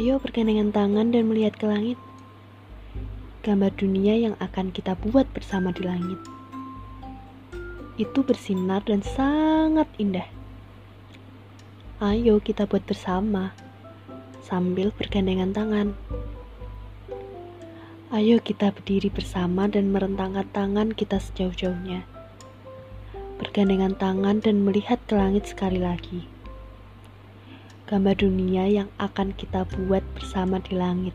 Ayo bergandengan tangan dan melihat ke langit. Gambar dunia yang akan kita buat bersama di langit. Itu bersinar dan sangat indah. Ayo kita buat bersama sambil bergandengan tangan. Ayo kita berdiri bersama dan merentangkan tangan kita sejauh-jauhnya. Bergandengan tangan dan melihat ke langit sekali lagi gambar dunia yang akan kita buat bersama di langit.